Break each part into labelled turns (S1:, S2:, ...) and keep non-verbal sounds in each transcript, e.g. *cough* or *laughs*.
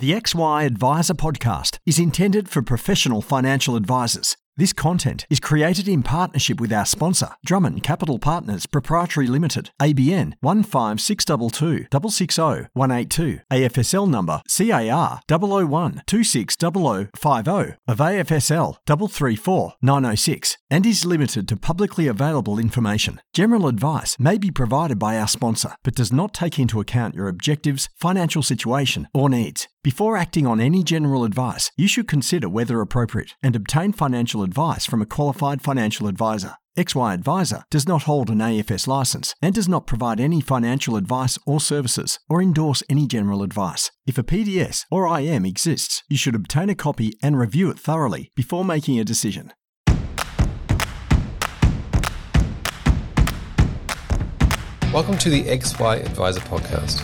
S1: The XY Advisor podcast is intended for professional financial advisors. This content is created in partnership with our sponsor, Drummond Capital Partners Proprietary Limited, ABN 15622 660 182, AFSL number CAR 001 260050 of AFSL 334 906, and is limited to publicly available information. General advice may be provided by our sponsor, but does not take into account your objectives, financial situation, or needs. Before acting on any general advice, you should consider whether appropriate and obtain financial advice from a qualified financial advisor. XY Advisor does not hold an AFS license and does not provide any financial advice or services or endorse any general advice. If a PDS or IM exists, you should obtain a copy and review it thoroughly before making a decision.
S2: Welcome to the XY Advisor Podcast,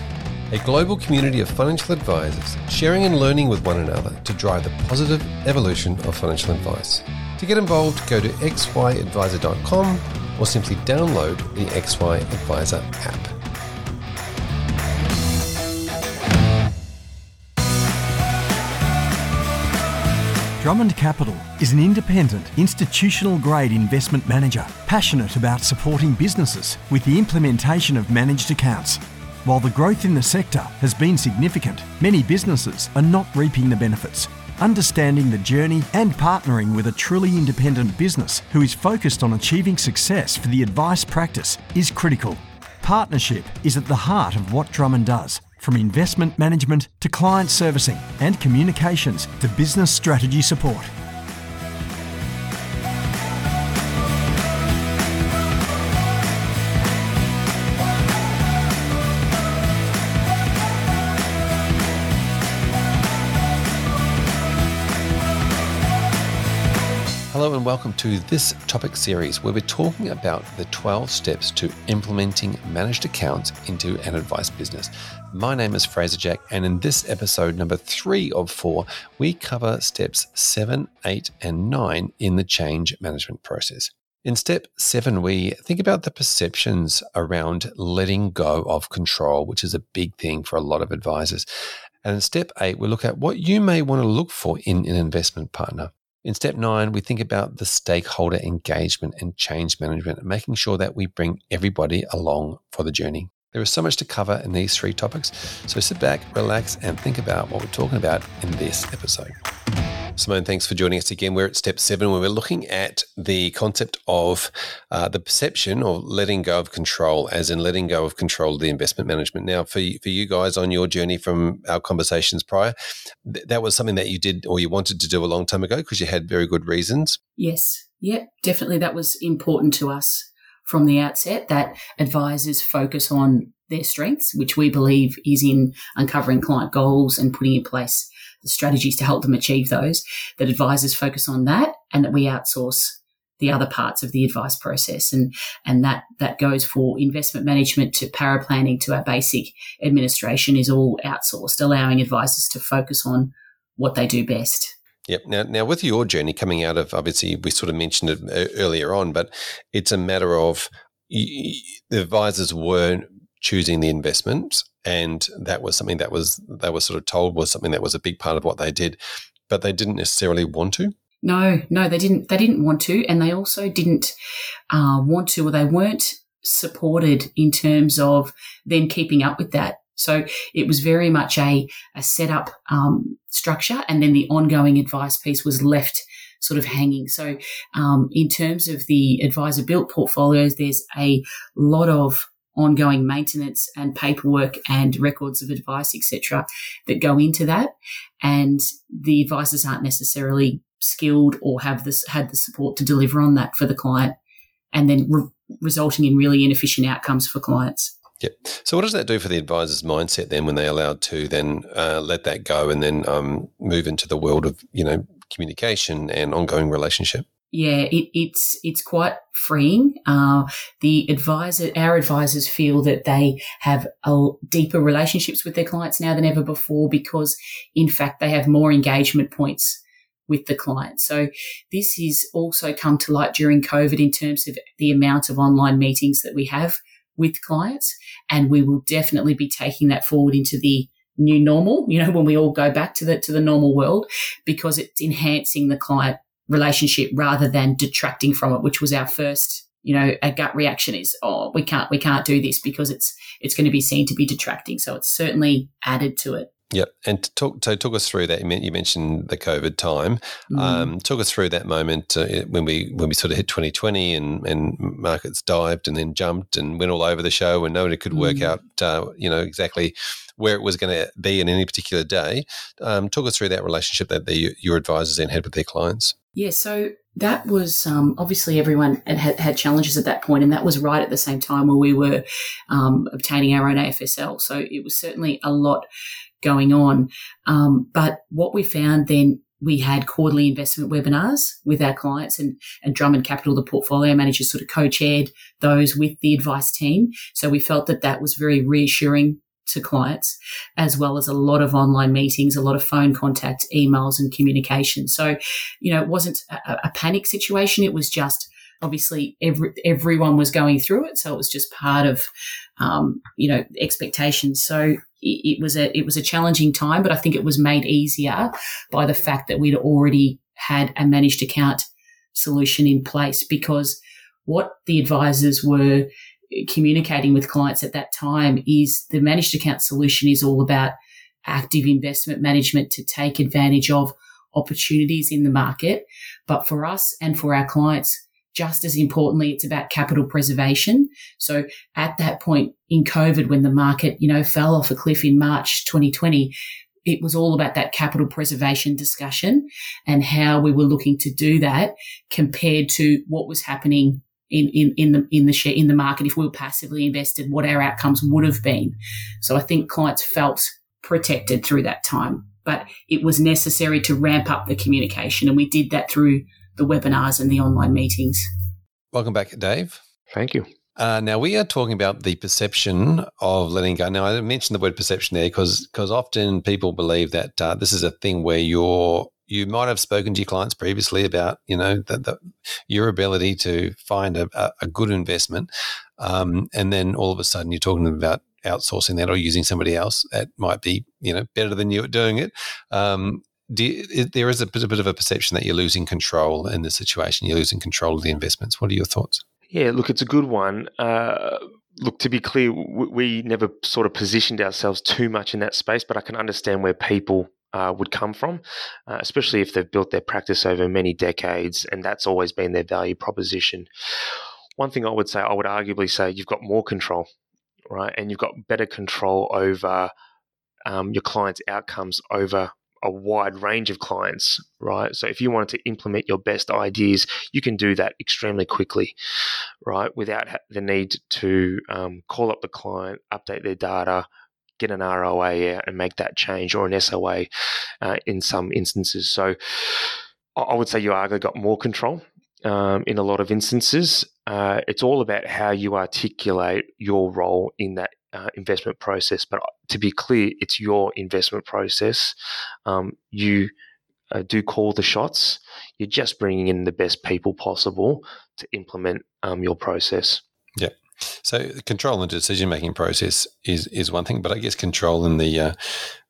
S2: a global community of financial advisors sharing and learning with one another to drive the positive evolution of financial advice. To get involved, go to xyadvisor.com or simply download the XY Advisor app.
S1: Drummond Capital is an independent, institutional grade investment manager passionate about supporting businesses with the implementation of managed accounts. While the growth in the sector has been significant, many businesses are not reaping the benefits. Understanding the journey and partnering with a truly independent business who is focused on achieving success for the advice practice is critical. Partnership is at the heart of what Drummond does, from investment management to client servicing and communications to business strategy support.
S2: Hello and welcome to this topic series where we're talking about the 12 steps to implementing managed accounts into an advice business. My name is Fraser Jack, and in this episode, number three of four, we cover steps seven, eight, and nine in the change management process. In step seven, we think about the perceptions around letting go of control, which is a big thing for a lot of advisors. And in step eight, we look at what you may want to look for in an investment partner. In step nine, we think about the stakeholder engagement and change management, making sure that we bring everybody along for the journey. There is so much to cover in these three topics, so sit back, relax, and think about what we're talking about in this episode. Simone, thanks for joining us again. We're at step seven where we're looking at the concept of uh, the perception of letting go of control, as in letting go of control of the investment management. Now, for you, for you guys on your journey from our conversations prior, th- that was something that you did or you wanted to do a long time ago because you had very good reasons.
S3: Yes. Yep. Definitely that was important to us from the outset that advisors focus on their strengths, which we believe is in uncovering client goals and putting in place the strategies to help them achieve those, that advisors focus on that and that we outsource the other parts of the advice process. And, and that, that goes for investment management to para planning to our basic administration is all outsourced, allowing advisors to focus on what they do best.
S2: Yep. Now, now with your journey coming out of obviously we sort of mentioned it uh, earlier on, but it's a matter of the advisors weren't choosing the investments, and that was something that was they were sort of told was something that was a big part of what they did, but they didn't necessarily want to.
S3: No, no, they didn't. They didn't want to, and they also didn't uh, want to, or they weren't supported in terms of them keeping up with that. So it was very much a, a setup um, structure, and then the ongoing advice piece was left sort of hanging. So um, in terms of the advisor built portfolios, there's a lot of ongoing maintenance and paperwork and records of advice, etc., that go into that. And the advisors aren't necessarily skilled or have this had the support to deliver on that for the client, and then re- resulting in really inefficient outcomes for clients.
S2: Yep. So, what does that do for the advisor's mindset then when they're allowed to then uh, let that go and then um, move into the world of you know communication and ongoing relationship?
S3: Yeah, it, it's it's quite freeing. Uh, the advisor, our advisors feel that they have a deeper relationships with their clients now than ever before because, in fact, they have more engagement points with the client. So this has also come to light during COVID in terms of the amount of online meetings that we have with clients, and we will definitely be taking that forward into the new normal, you know, when we all go back to the, to the normal world because it's enhancing the client relationship rather than detracting from it, which was our first, you know, a gut reaction is, oh, we can't, we can't do this because it's, it's going to be seen to be detracting. So it's certainly added to it.
S2: Yep, and to talk to talk us through that. You mentioned the COVID time. Mm. Um, talk us through that moment uh, when we when we sort of hit 2020 and and markets dived and then jumped and went all over the show and nobody could work mm. out uh, you know exactly where it was going to be in any particular day. Um, talk us through that relationship that the, your advisors then had with their clients.
S3: Yeah, so that was um, obviously everyone had, had challenges at that point, and that was right at the same time where we were um, obtaining our own AFSL. So it was certainly a lot going on. Um, but what we found then we had quarterly investment webinars with our clients and, and Drummond Capital, the portfolio managers sort of co-chaired those with the advice team. So we felt that that was very reassuring to clients, as well as a lot of online meetings, a lot of phone contact, emails and communication. So, you know, it wasn't a, a panic situation. It was just obviously every, everyone was going through it. So it was just part of, um, you know, expectations. So it, it was a, it was a challenging time, but I think it was made easier by the fact that we'd already had a managed account solution in place because what the advisors were communicating with clients at that time is the managed account solution is all about active investment management to take advantage of opportunities in the market. But for us and for our clients, just as importantly, it's about capital preservation. So at that point in COVID, when the market, you know, fell off a cliff in March 2020, it was all about that capital preservation discussion and how we were looking to do that compared to what was happening in, in, in the in the share in the market if we were passively invested, what our outcomes would have been. So I think clients felt protected through that time. But it was necessary to ramp up the communication and we did that through the webinars and the online meetings.
S2: Welcome back, Dave.
S4: Thank you.
S2: Uh, now we are talking about the perception of letting go. Now I mentioned the word perception there because because often people believe that uh, this is a thing where you're you might have spoken to your clients previously about you know the, your ability to find a, a good investment, um, and then all of a sudden you're talking about outsourcing that or using somebody else that might be you know better than you at doing it. Um, you, there is a bit, a bit of a perception that you're losing control in the situation. You're losing control of the investments. What are your thoughts?
S4: Yeah, look, it's a good one. Uh, look, to be clear, we never sort of positioned ourselves too much in that space, but I can understand where people uh, would come from, uh, especially if they've built their practice over many decades and that's always been their value proposition. One thing I would say, I would arguably say you've got more control, right? And you've got better control over um, your clients' outcomes over a wide range of clients, right? So if you wanted to implement your best ideas, you can do that extremely quickly, right? Without the need to um, call up the client, update their data, get an ROA out and make that change or an SOA uh, in some instances. So I would say you arguably got more control um, in a lot of instances. Uh, it's all about how you articulate your role in that uh, investment process. But to be clear, it's your investment process. Um, you uh, do call the shots. You're just bringing in the best people possible to implement um, your process.
S2: Yeah. So control in the decision making process is is one thing, but I guess control in the uh,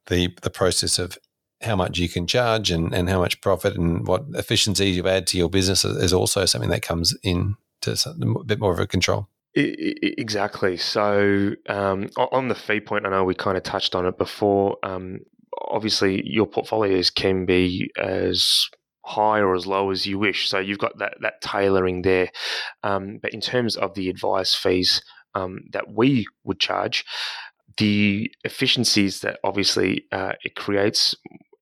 S2: the the process of how much you can charge and, and how much profit and what efficiencies you add to your business is also something that comes in to a bit more of a control.
S4: Exactly. So um, on the fee point, I know we kind of touched on it before. Um, obviously, your portfolios can be as high or as low as you wish. So you've got that that tailoring there. Um, but in terms of the advice fees um, that we would charge, the efficiencies that obviously uh, it creates,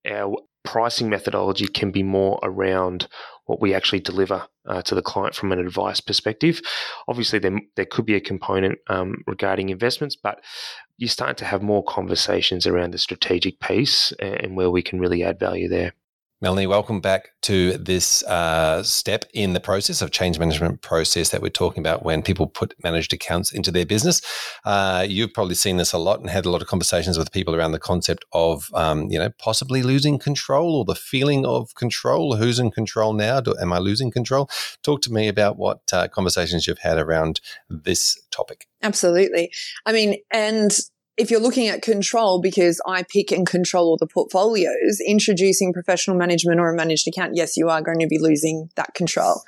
S4: our pricing methodology can be more around what we actually deliver uh, to the client from an advice perspective. Obviously, there, there could be a component um, regarding investments, but you're starting to have more conversations around the strategic piece and where we can really add value there.
S2: Melanie, welcome back to this uh, step in the process of change management process that we're talking about when people put managed accounts into their business. Uh, you've probably seen this a lot and had a lot of conversations with people around the concept of, um, you know, possibly losing control or the feeling of control. Who's in control now? Do, am I losing control? Talk to me about what uh, conversations you've had around this topic.
S5: Absolutely. I mean, and if you're looking at control, because I pick and control all the portfolios, introducing professional management or a managed account, yes, you are going to be losing that control.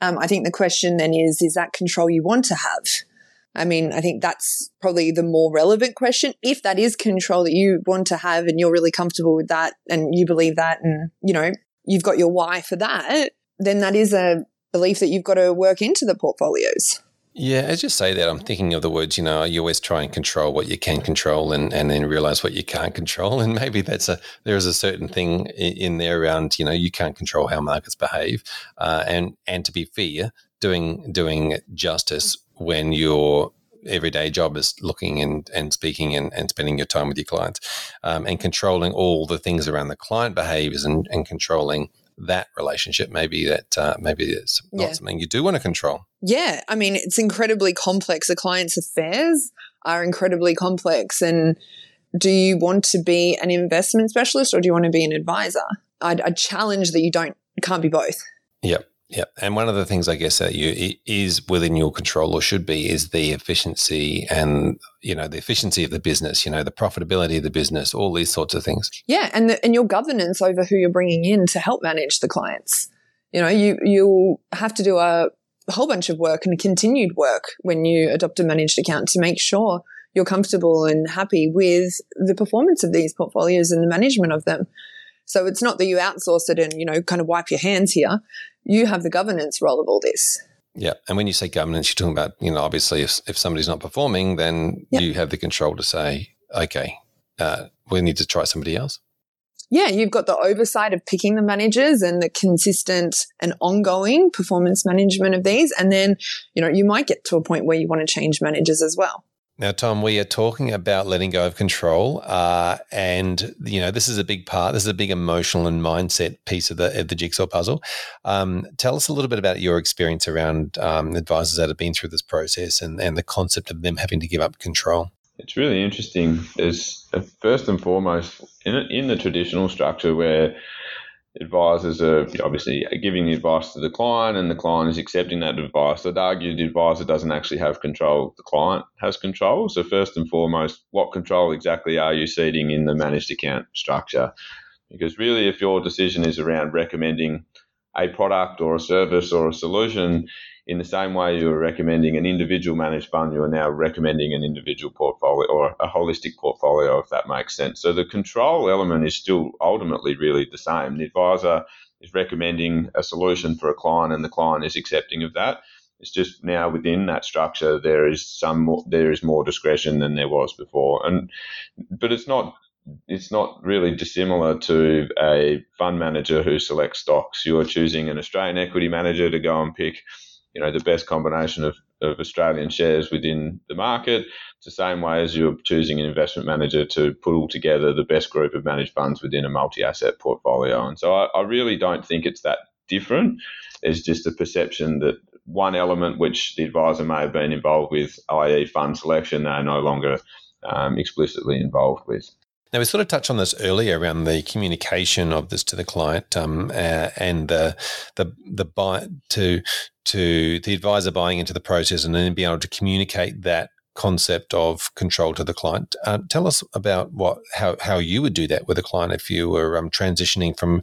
S5: Um, I think the question then is, is that control you want to have? I mean, I think that's probably the more relevant question. If that is control that you want to have and you're really comfortable with that and you believe that and, you know, you've got your why for that, then that is a belief that you've got to work into the portfolios.
S2: Yeah, as you say that, I'm thinking of the words, you know, you always try and control what you can control and, and then realize what you can't control. *laughs* And maybe that's a, there is a certain thing in there around, you know, you can't control how markets behave. Uh, and, and to be fair, doing, doing justice when your everyday job is looking and, and speaking and, and spending your time with your clients um, and controlling all the things around the client behaviors and, and controlling that relationship. Maybe that uh, maybe it's not yeah. something you do want to control.
S5: Yeah, I mean it's incredibly complex. A client's affairs are incredibly complex, and do you want to be an investment specialist or do you want to be an advisor? I'd, I'd challenge that you don't can't be both.
S2: Yep. Yeah, and one of the things I guess that you is within your control or should be is the efficiency and you know the efficiency of the business, you know the profitability of the business, all these sorts of things.
S5: Yeah, and the, and your governance over who you're bringing in to help manage the clients. You know, you you have to do a whole bunch of work and continued work when you adopt a managed account to make sure you're comfortable and happy with the performance of these portfolios and the management of them. So it's not that you outsource it and, you know, kind of wipe your hands here you have the governance role of all this.
S2: Yeah. And when you say governance, you're talking about, you know, obviously if, if somebody's not performing, then yep. you have the control to say, okay, uh, we need to try somebody else.
S5: Yeah, you've got the oversight of picking the managers and the consistent and ongoing performance management of these. And then, you know, you might get to a point where you want to change managers as well.
S2: Now, Tom, we are talking about letting go of control, uh, and you know this is a big part. This is a big emotional and mindset piece of the of the jigsaw puzzle. Um, tell us a little bit about your experience around um, advisors that have been through this process and, and the concept of them having to give up control.
S6: It's really interesting. Is uh, first and foremost in in the traditional structure where advisors are obviously giving advice to the client and the client is accepting that advice. I'd argue the advisor doesn't actually have control, the client has control. So, first and foremost, what control exactly are you ceding in the managed account structure? Because really, if your decision is around recommending a product or a service or a solution, in the same way you are recommending an individual managed fund, you are now recommending an individual portfolio or a holistic portfolio, if that makes sense. So the control element is still ultimately really the same. The advisor is recommending a solution for a client, and the client is accepting of that. It's just now within that structure there is some more, there is more discretion than there was before, and but it's not it's not really dissimilar to a fund manager who selects stocks. You are choosing an Australian equity manager to go and pick you know the best combination of, of Australian shares within the market. It's the same way as you're choosing an investment manager to pull together the best group of managed funds within a multi-asset portfolio. And so I, I really don't think it's that different. It's just a perception that one element which the advisor may have been involved with, i.e., fund selection, they're no longer um, explicitly involved with.
S2: Now, we sort of touched on this earlier around the communication of this to the client um, uh, and the the the buy to to the advisor buying into the process and then being able to communicate that concept of control to the client. Uh, tell us about what how how you would do that with a client if you were um, transitioning from.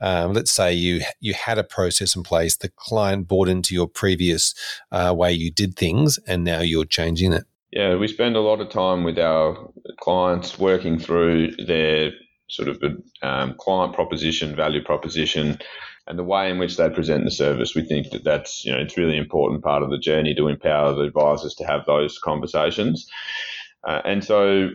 S2: Um, let's say you you had a process in place, the client bought into your previous uh, way you did things, and now you're changing it.
S6: Yeah, we spend a lot of time with our clients working through their sort of um, client proposition, value proposition, and the way in which they present the service. We think that that's you know it's really important part of the journey to empower the advisors to have those conversations. Uh, and so,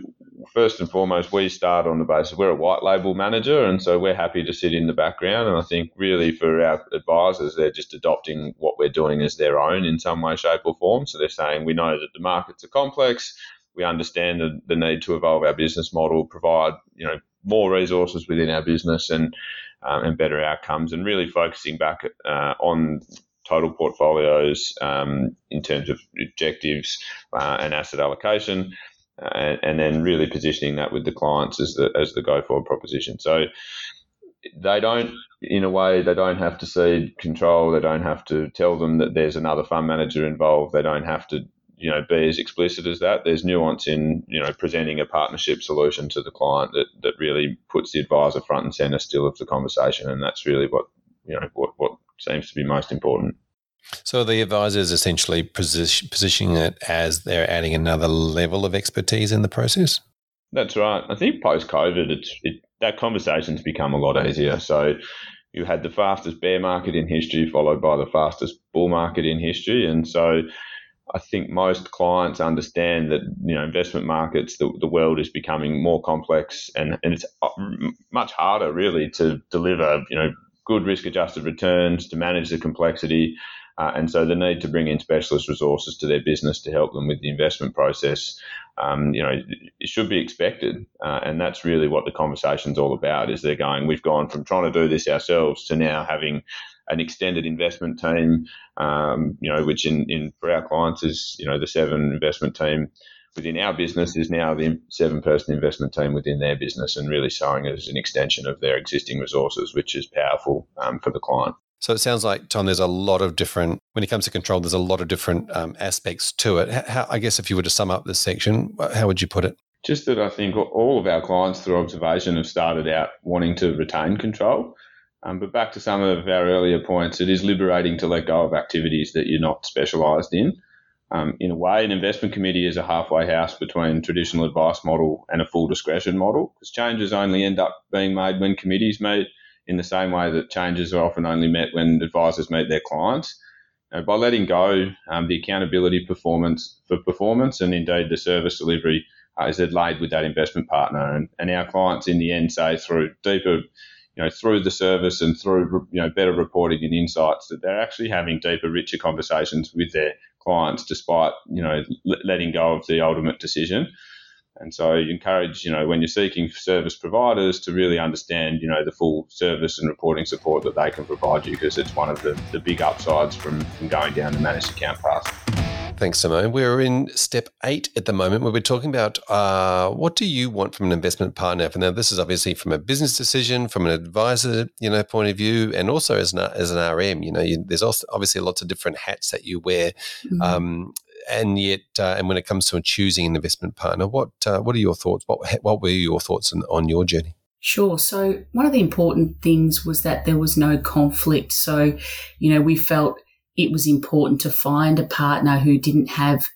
S6: first and foremost, we start on the basis we're a white label manager, and so we're happy to sit in the background. And I think really for our advisors, they're just adopting what we're doing as their own in some way, shape, or form. So they're saying we know that the markets are complex. We understand the, the need to evolve our business model, provide you know more resources within our business, and um, and better outcomes, and really focusing back uh, on total portfolios um, in terms of objectives uh, and asset allocation and, and, then really positioning that with the clients as the as the go forward proposition. So they don't, in a way, they don't have to see control. They don't have to tell them that there's another fund manager involved. They don't have to you know be as explicit as that. There's nuance in you know presenting a partnership solution to the client that, that really puts the advisor front and center still of the conversation, and that's really what you know what what seems to be most important.
S2: So the advisor is essentially position, positioning it as they're adding another level of expertise in the process.
S6: That's right. I think post COVID, it's it, that conversation's become a lot easier. So you had the fastest bear market in history, followed by the fastest bull market in history, and so I think most clients understand that you know investment markets, the, the world is becoming more complex, and, and it's uh, much harder really to deliver you know good risk adjusted returns, to manage the complexity, uh, and so the need to bring in specialist resources to their business to help them with the investment process, um, you know, it should be expected. Uh, and that's really what the conversation's all about is they're going, we've gone from trying to do this ourselves to now having an extended investment team, um, you know, which in, in for our clients is, you know, the seven investment team within our business is now the seven person investment team within their business and really showing as an extension of their existing resources, which is powerful um, for the client.
S2: So it sounds like, Tom, there's a lot of different, when it comes to control, there's a lot of different um, aspects to it. How, I guess if you were to sum up this section, how would you put it?
S6: Just that I think all of our clients through observation have started out wanting to retain control. Um, but back to some of our earlier points, it is liberating to let go of activities that you're not specialised in. Um, in a way, an investment committee is a halfway house between traditional advice model and a full discretion model because changes only end up being made when committees meet in the same way that changes are often only met when advisors meet their clients. Uh, by letting go, um, the accountability performance for performance and indeed the service delivery uh, is laid with that investment partner. And, and our clients in the end say through deeper, you know, through the service and through, you know, better reporting and insights that they're actually having deeper, richer conversations with their clients despite, you know, letting go of the ultimate decision. And so you encourage, you know, when you're seeking service providers to really understand, you know, the full service and reporting support that they can provide you because it's one of the, the big upsides from, from going down the managed account path.
S2: Thanks, Simone. We're in step eight at the moment where we're talking about uh, what do you want from an investment partner? Now, this is obviously from a business decision, from an advisor, you know, point of view, and also as an as an RM. You know, you, there's also obviously lots of different hats that you wear. Mm-hmm. Um, and yet, uh, and when it comes to choosing an investment partner, what uh, what are your thoughts? What what were your thoughts on, on your journey?
S3: Sure. So one of the important things was that there was no conflict. So, you know, we felt it was important to find a partner who didn't have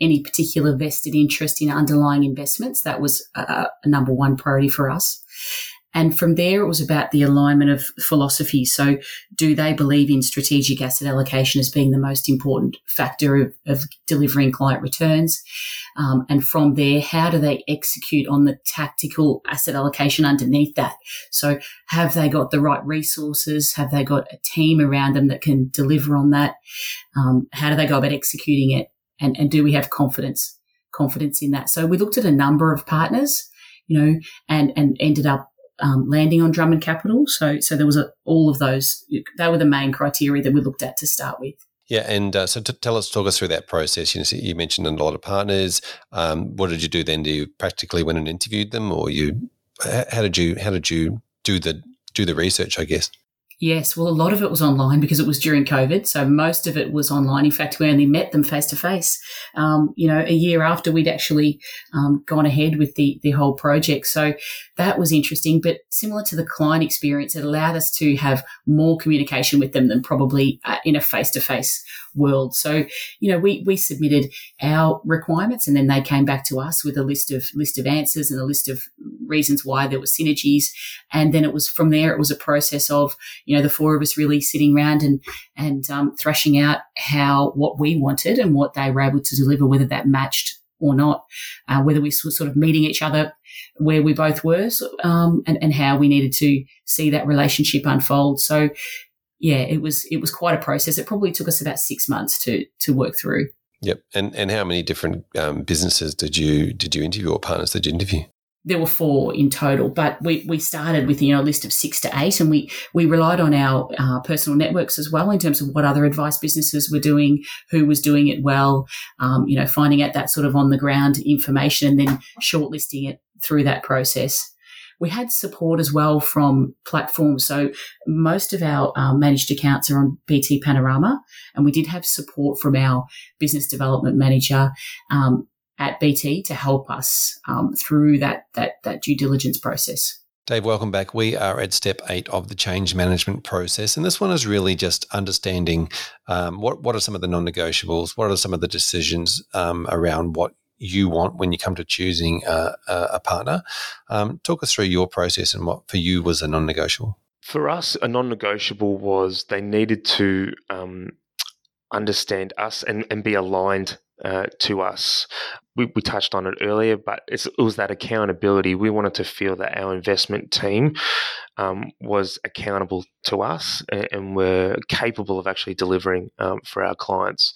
S3: any particular vested interest in underlying investments. That was a, a number one priority for us. And from there, it was about the alignment of philosophy. So, do they believe in strategic asset allocation as being the most important factor of, of delivering client returns? Um, and from there, how do they execute on the tactical asset allocation underneath that? So, have they got the right resources? Have they got a team around them that can deliver on that? Um, how do they go about executing it? And, and do we have confidence, confidence in that? So, we looked at a number of partners you know, and, and ended up um, landing on Drummond Capital. So, so there was a, all of those. They were the main criteria that we looked at to start with.
S2: Yeah, and uh, so to tell us, talk us through that process. You know, you mentioned a lot of partners. Um, what did you do then? Do you practically went and interviewed them, or you? How did you? How did you do the do the research? I guess.
S3: Yes, well, a lot of it was online because it was during COVID. So most of it was online. In fact, we only met them face to face, you know, a year after we'd actually um, gone ahead with the, the whole project. So that was interesting. But similar to the client experience, it allowed us to have more communication with them than probably uh, in a face to face world. So, you know, we, we submitted our requirements and then they came back to us with a list of list of answers and a list of reasons why there were synergies. And then it was from there, it was a process of, you know, the four of us really sitting around and, and um, thrashing out how, what we wanted and what they were able to deliver, whether that matched or not, uh, whether we were sort of meeting each other where we both were um, and, and how we needed to see that relationship unfold. So yeah, it was it was quite a process. It probably took us about six months to to work through.
S2: Yep. And and how many different um, businesses did you did you interview or partners did you interview?
S3: There were four in total, but we, we started with you know a list of six to eight, and we we relied on our uh, personal networks as well in terms of what other advice businesses were doing, who was doing it well, um, you know, finding out that sort of on the ground information, and then shortlisting it through that process we had support as well from platforms. So most of our um, managed accounts are on BT Panorama, and we did have support from our business development manager um, at BT to help us um, through that that that due diligence process.
S2: Dave, welcome back. We are at step eight of the change management process, and this one is really just understanding um, what what are some of the non-negotiables, what are some of the decisions um, around what you want when you come to choosing a, a partner. Um, talk us through your process and what for you was a non-negotiable.
S4: For us, a non-negotiable was they needed to um, understand us and, and be aligned uh, to us. We, we, touched on it earlier, but it was that accountability. We wanted to feel that our investment team um, was accountable to us and, and, were capable of actually delivering um, for our clients.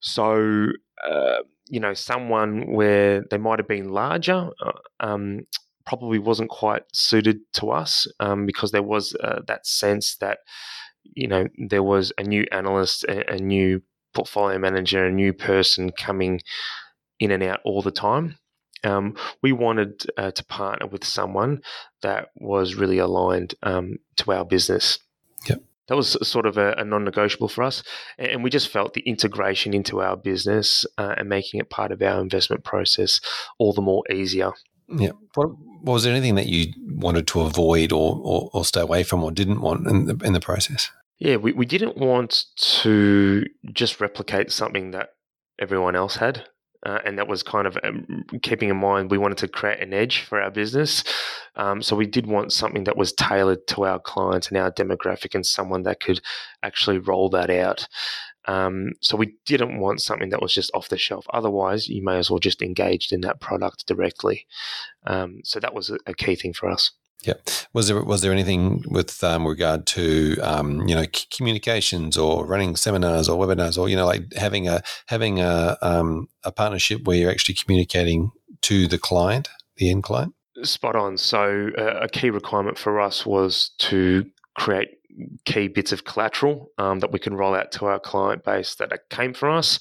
S4: So, uh, you know, someone where they might have been larger. Uh, um, probably wasn't quite suited to us um, because there was uh, that sense that you know there was a new analyst, a, a new portfolio manager, a new person coming in and out all the time. Um, we wanted uh, to partner with someone that was really aligned um, to our business.
S2: Yep.
S4: That was sort of a, a, non-negotiable for us, and we just felt the integration into our business uh, and making it part of our investment process all the more easier.
S2: Yeah. What, was there anything that you wanted to avoid or, or, or stay away from or didn't want in the, in the process?
S4: Yeah, we, we didn't want to just replicate something that everyone else had. Uh, and that was kind of um, keeping in mind we wanted to create an edge for our business. Um, so we did want something that was tailored to our clients and our demographic and someone that could actually roll that out. Um, so we didn't want something that was just off the shelf. Otherwise, you may as well just engage in that product directly. Um, so that was a, a key thing for us.
S2: Yeah. Was there was there anything with um, regard to um, you know communications or running seminars or webinars or you know like having a having a um, a partnership where you're actually communicating to the client, the end client?
S4: Spot on. So uh, a key requirement for us was to create key bits of collateral um, that we can roll out to our client base that came from us.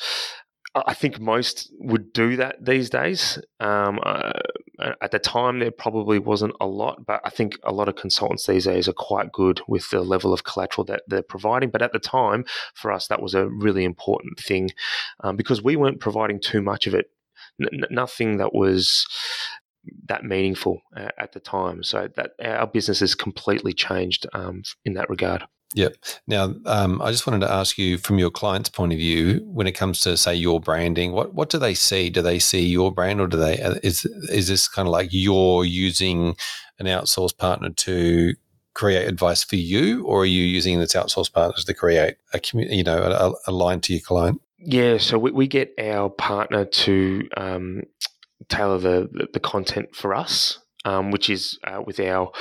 S4: I think most would do that these days. Um, uh, at the time, there probably wasn't a lot, but I think a lot of consultants these days are quite good with the level of collateral that they're providing. But at the time, for us, that was a really important thing um, because we weren't providing too much of it. N- nothing that was that meaningful uh, at the time. So that our business has completely changed um, in that regard.
S2: Yep. Now, um, I just wanted to ask you, from your client's point of view, when it comes to say your branding, what what do they see? Do they see your brand, or do they uh, is is this kind of like you're using an outsourced partner to create advice for you, or are you using this outsourced partner to create a community, you know, a, a, line to your client?
S4: Yeah. So we, we get our partner to um, tailor the, the content for us, um, which is uh, with our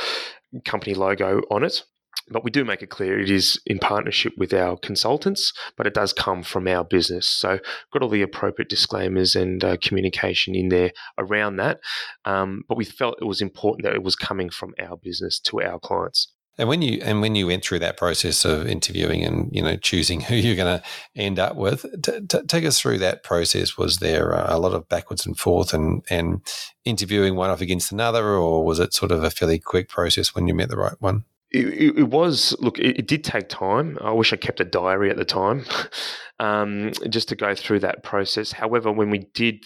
S4: company logo on it. But we do make it clear it is in partnership with our consultants, but it does come from our business. So, got all the appropriate disclaimers and uh, communication in there around that. Um, but we felt it was important that it was coming from our business to our clients.
S2: And when you and when you went through that process of interviewing and you know choosing who you're going to end up with, t- t- take us through that process. Was there a lot of backwards and forth and and interviewing one off against another, or was it sort of a fairly quick process when you met the right one?
S4: It, it, was look. It, it, did take time. I wish I kept a diary at the time, *laughs* um, just to go through that process. However, when we did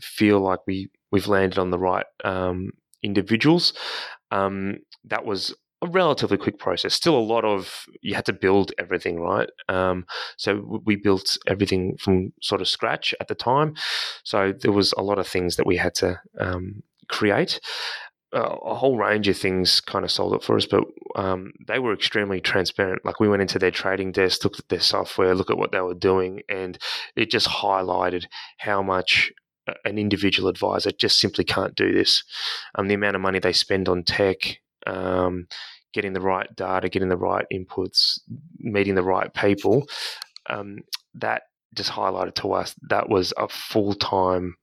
S4: feel like we we've landed on the right um, individuals, um, that was a relatively quick process. Still, a lot of you had to build everything, right? Um, so we built everything from sort of scratch at the time. So there was a lot of things that we had to um, create a whole range of things kind of sold it for us, but um, they were extremely transparent. Like we went into their trading desk, looked at their software, looked at what they were doing, and it just highlighted how much an individual advisor just simply can't do this. Um, the amount of money they spend on tech, um, getting the right data, getting the right inputs, meeting the right people, um, that just highlighted to us that was a full time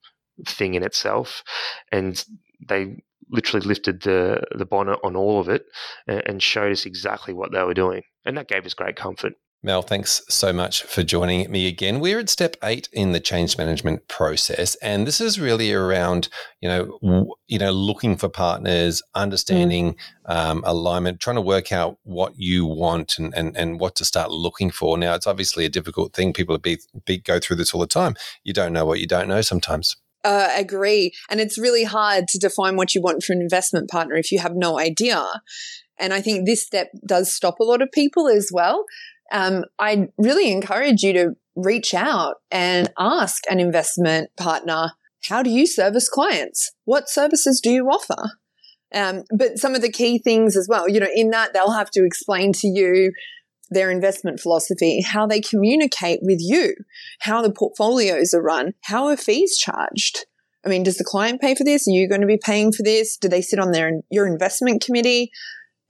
S4: thing in itself, and they literally lifted the the bonnet on all of it and, showed us exactly what they were doing, and that gave us great comfort.
S2: Mel, thanks so much for joining me again. We're at step eight in the change management process, and this is really around you know you know looking for partners, understanding um, alignment, trying to work out what you want and, and and what to start looking for. Now, it's obviously a difficult thing. People be, be, go through this all the time. You don't know what you don't know sometimes.
S5: Uh, agree, and it's really hard to define what you want for an investment partner if you have no idea. And I think this step does stop a lot of people as well um, I really encourage you to reach out and ask an investment partner, how do you service clients? What services do you offer? Um, but some of the key things as well, you know, in that they'll have to explain to you their investment philosophy, how they communicate with you, how the portfolios are run, how are fees charged? I mean, does the client pay for this? Are you going to be paying for this? Do they sit on their your investment committee?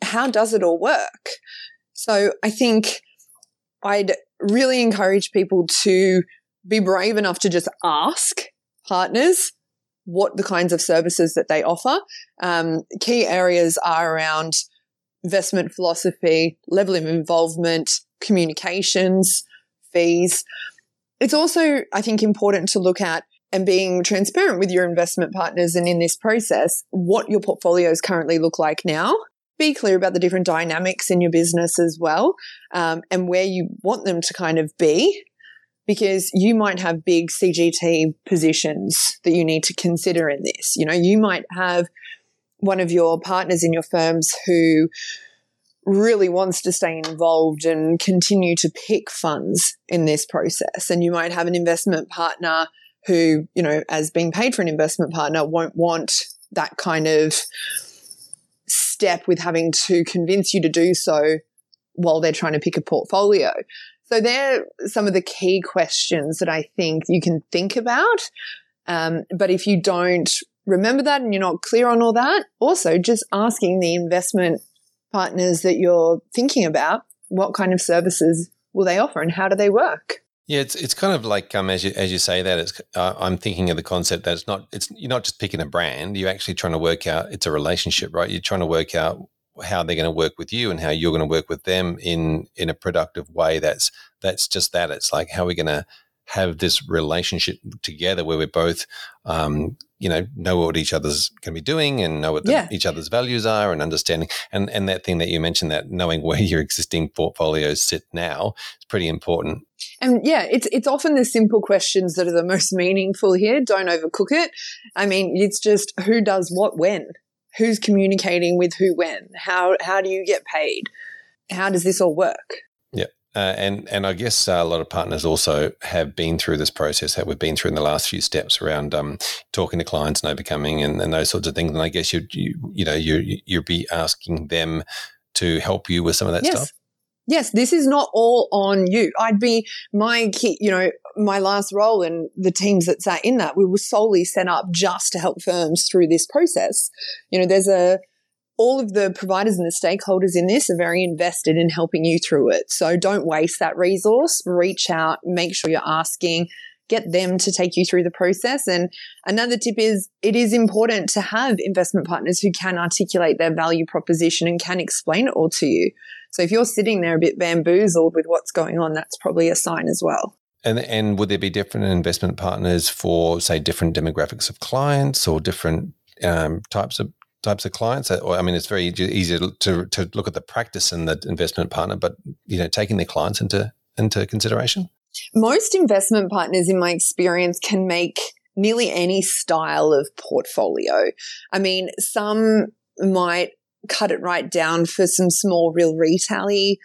S5: How does it all work? So I think I'd really encourage people to be brave enough to just ask partners what the kinds of services that they offer. Um, key areas are around investment philosophy, level of involvement, communications, fees. It's also, I think, important to look at and being transparent with your investment partners and in this process, what your portfolios currently look like now be clear about the different dynamics in your business as well um, and where you want them to kind of be because you might have big CGT positions that you need to consider in this. You know, you might have one of your partners in your firms who really wants to stay involved and continue to pick funds in this process. And you might have an investment partner who, you know, as being paid for an investment partner, won't want that kind of step with having to convince you to do so while they're trying to pick a portfolio. So they're some of the key questions that I think you can think about. Um, but if you don't remember that and you're not clear on all that, also just asking the investment partners that you're thinking about what kind of services will they offer and how do they work?
S2: Yeah, it's it's kind of like um, as you as you say that it's uh, I'm thinking of the concept that it's not it's you're not just picking a brand you're actually trying to work out it's a relationship right you're trying to work out how they're going to work with you and how you're going to work with them in in a productive way that's that's just that it's like how are we going to have this relationship together where we're both um, you know know what each other's going to be doing and know what the, yeah. each other's values are and understanding and and that thing that you mentioned that knowing where your existing portfolios sit now is pretty important.
S5: And yeah it's it's often the simple questions that are the most meaningful here. Don't overcook it. I mean it's just who does what when. Who's communicating with who when? How how do you get paid? How does this all work
S2: uh, and and I guess uh, a lot of partners also have been through this process that we've been through in the last few steps around um, talking to clients and overcoming and, and those sorts of things. And I guess you you you know you you'll be asking them to help you with some of that
S5: yes.
S2: stuff.
S5: Yes, this is not all on you. I'd be my key, you know, my last role and the teams that sat in that, we were solely set up just to help firms through this process. You know, there's a all of the providers and the stakeholders in this are very invested in helping you through it. So don't waste that resource. Reach out, make sure you're asking, get them to take you through the process. And another tip is it is important to have investment partners who can articulate their value proposition and can explain it all to you. So if you're sitting there a bit bamboozled with what's going on, that's probably a sign as well.
S2: And, and would there be different investment partners for, say, different demographics of clients or different um, types of types of clients? Or I mean, it's very easy to, to look at the practice and the investment partner, but you know, taking their clients into into consideration.
S5: Most investment partners, in my experience, can make nearly any style of portfolio. I mean, some might cut it right down for some small, real retail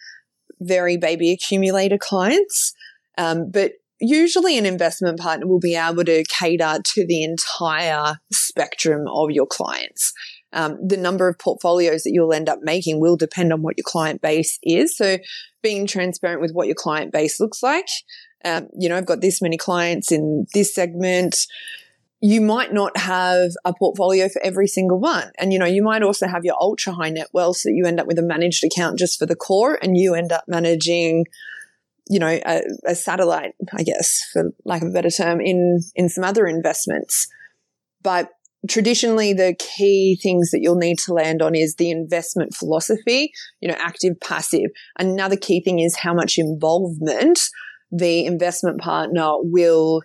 S5: very baby accumulator clients. Um, but usually an investment partner will be able to cater to the entire spectrum of your clients um, the number of portfolios that you'll end up making will depend on what your client base is. So being transparent with what your client base looks like. Um, you know, I've got this many clients in this segment. You might not have a portfolio for every single one. And, you know, you might also have your ultra high net wealth so that you end up with a managed account just for the core and you end up managing, you know, a, a satellite, I guess, for lack of a better term, in, in some other investments. But traditionally the key things that you'll need to land on is the investment philosophy, you know, active, passive. Another key thing is how much involvement the investment partner will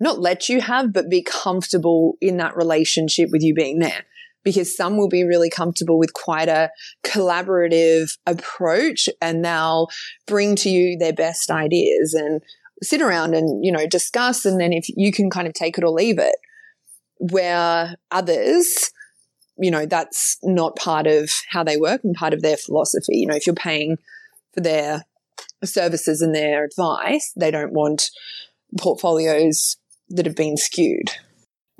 S5: not let you have, but be comfortable in that relationship with you being there. Because some will be really comfortable with quite a collaborative approach and they'll bring to you their best ideas and sit around and, you know, discuss. And then if you can kind of take it or leave it, where others, you know, that's not part of how they work and part of their philosophy. You know, if you're paying for their services and their advice, they don't want portfolios that have been skewed.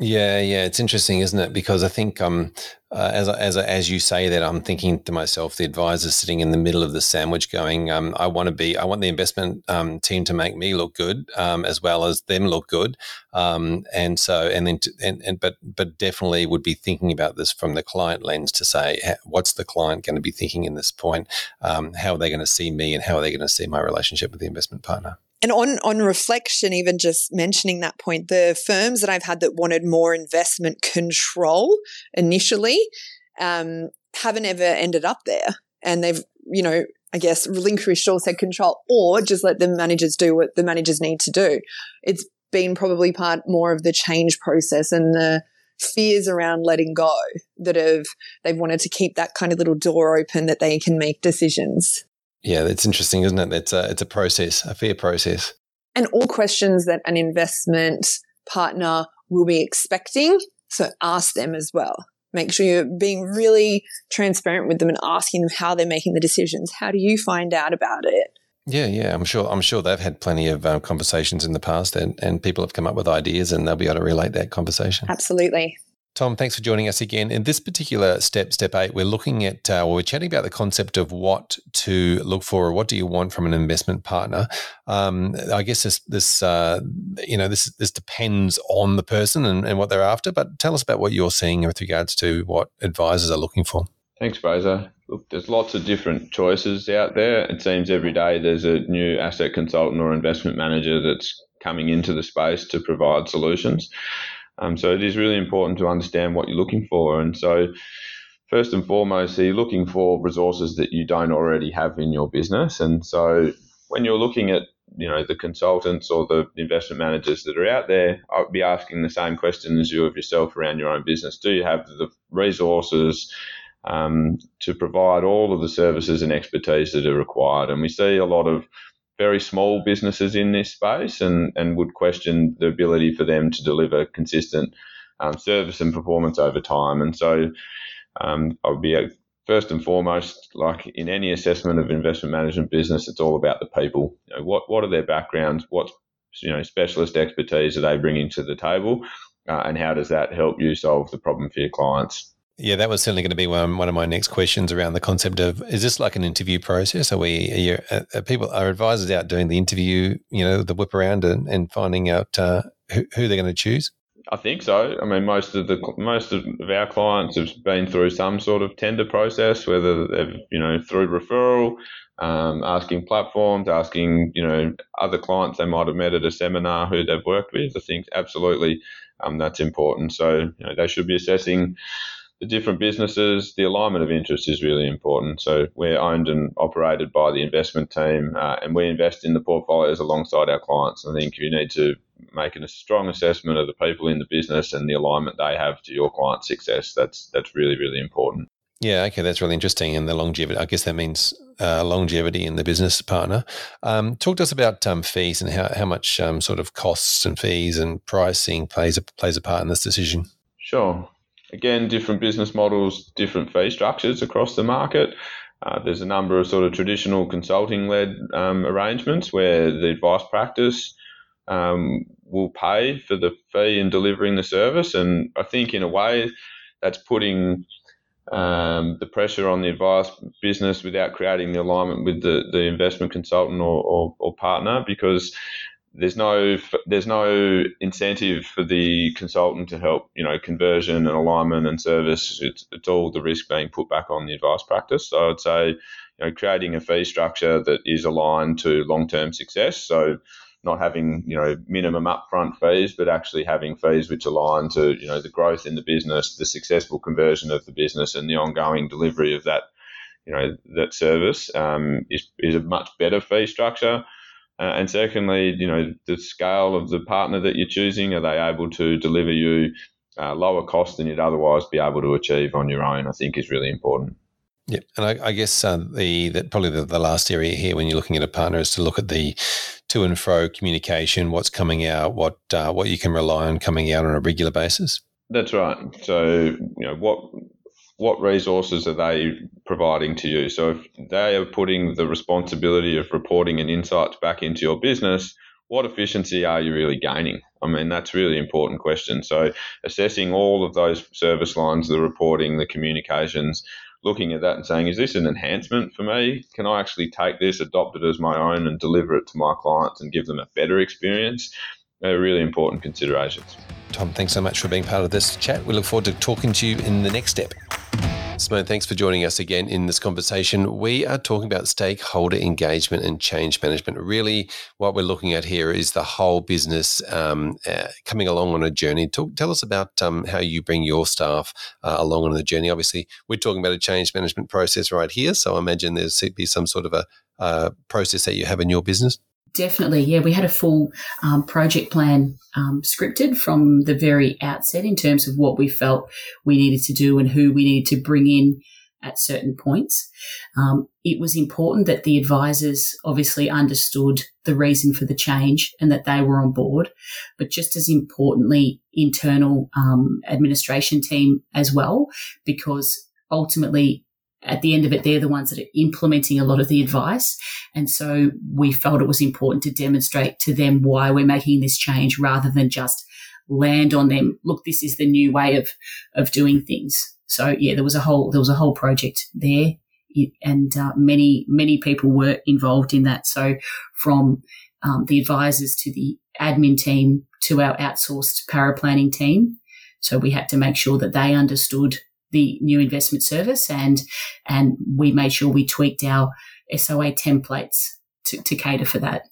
S2: Yeah, yeah, it's interesting, isn't it? Because I think um, uh, as as as you say that, I'm thinking to myself, the advisor sitting in the middle of the sandwich, going, um, "I want to be, I want the investment um, team to make me look good, um, as well as them look good," um, and so, and then, to, and, and but but definitely would be thinking about this from the client lens to say, what's the client going to be thinking in this point? Um, how are they going to see me, and how are they going to see my relationship with the investment partner?
S5: And on, on reflection, even just mentioning that point, the firms that I've had that wanted more investment control initially um, haven't ever ended up there. And they've, you know, I guess relinquished all said control or just let the managers do what the managers need to do. It's been probably part more of the change process and the fears around letting go that have, they've wanted to keep that kind of little door open that they can make decisions.
S2: Yeah, that's interesting, isn't it? It's a, it's a process, a fair process.
S5: And all questions that an investment partner will be expecting. So ask them as well. Make sure you're being really transparent with them and asking them how they're making the decisions. How do you find out about it?
S2: Yeah, yeah, I'm sure. I'm sure they've had plenty of um, conversations in the past, and, and people have come up with ideas, and they'll be able to relate that conversation.
S5: Absolutely.
S2: Tom, thanks for joining us again. In this particular step, step eight, we're looking at, uh, well, we're chatting about the concept of what to look for or what do you want from an investment partner. Um, I guess this, this uh, you know, this this depends on the person and, and what they're after. But tell us about what you're seeing with regards to what advisors are looking for.
S6: Thanks, Fraser. Look, there's lots of different choices out there. It seems every day there's a new asset consultant or investment manager that's coming into the space to provide solutions. Um, so it is really important to understand what you're looking for. And so, first and foremost, so you're looking for resources that you don't already have in your business. And so, when you're looking at you know the consultants or the investment managers that are out there, I'll be asking the same question as you of yourself around your own business. Do you have the resources um, to provide all of the services and expertise that are required? And we see a lot of very small businesses in this space and, and would question the ability for them to deliver consistent um, service and performance over time. And so um, I would be a, first and foremost, like in any assessment of investment management business, it's all about the people. You know, what what are their backgrounds? What you know specialist expertise are they bringing to the table, uh, and how does that help you solve the problem for your clients?
S2: Yeah, that was certainly going to be one, one of my next questions around the concept of is this like an interview process? Are we are, you, are people are advisors out doing the interview, you know, the whip around and, and finding out uh, who, who, they're going to choose?
S6: I think so. I mean, most of the most of our clients have been through some sort of tender process, whether they've you know through referral, um, asking platforms, asking you know other clients they might have met at a seminar who they've worked with. I think absolutely um, that's important. So you know, they should be assessing the different businesses, the alignment of interest is really important. So we're owned and operated by the investment team, uh, and we invest in the portfolios alongside our clients. I think you need to make a strong assessment of the people in the business and the alignment they have to your client success. That's that's really really important.
S2: Yeah, okay, that's really interesting. And the longevity, I guess that means uh, longevity in the business partner. Um, talk to us about um, fees and how, how much um, sort of costs and fees and pricing plays a, plays a part in this decision.
S6: Sure again, different business models, different fee structures across the market. Uh, there's a number of sort of traditional consulting led um, arrangements where the advice practice um, will pay for the fee in delivering the service. And I think, in a way, that's putting um, the pressure on the advice business without creating the alignment with the, the investment consultant or, or, or partner because there's no there's no incentive for the consultant to help you know conversion and alignment and service. It's it's all the risk being put back on the advice practice. So I'd say you know creating a fee structure that is aligned to long term success. So not having you know minimum upfront fees, but actually having fees which align to you know the growth in the business, the successful conversion of the business, and the ongoing delivery of that you know that service um, is is a much better fee structure. Uh, and secondly, you know the scale of the partner that you're choosing, are they able to deliver you uh, lower cost than you'd otherwise be able to achieve on your own? I think is really important.
S2: Yeah, and I, I guess uh, the that probably the, the, last area here when you're looking at a partner is to look at the to and fro communication, what's coming out, what uh, what you can rely on coming out on a regular basis.
S6: That's right. So you know what what resources are they providing to you? So if they are putting the responsibility of reporting and insights back into your business, what efficiency are you really gaining? I mean, that's really important question. So assessing all of those service lines, the reporting, the communications, looking at that and saying, is this an enhancement for me? Can I actually take this, adopt it as my own, and deliver it to my clients and give them a better experience? They're really important considerations.
S2: Tom, thanks so much for being part of this chat. We look forward to talking to you in the next step. Simone, thanks for joining us again in this conversation. We are talking about stakeholder engagement and change management. Really, what we're looking at here is the whole business um, uh, coming along on a journey. Talk, tell us about um, how you bring your staff uh, along on the journey. Obviously, we're talking about a change management process right here, so I imagine there's be some sort of a uh, process that you have in your business.
S3: Definitely, yeah. We had a full um, project plan um, scripted from the very outset in terms of what we felt we needed to do and who we needed to bring in at certain points. Um, it was important that the advisors obviously understood the reason for the change and that they were on board, but just as importantly, internal um, administration team as well, because ultimately at the end of it, they're the ones that are implementing a lot of the advice. And so we felt it was important to demonstrate to them why we're making this change rather than just land on them. Look, this is the new way of, of doing things. So yeah, there was a whole, there was a whole project there and uh, many, many people were involved in that. So from um, the advisors to the admin team to our outsourced para planning team. So we had to make sure that they understood the new investment service and and we made sure we tweaked our SOA templates to, to cater for that.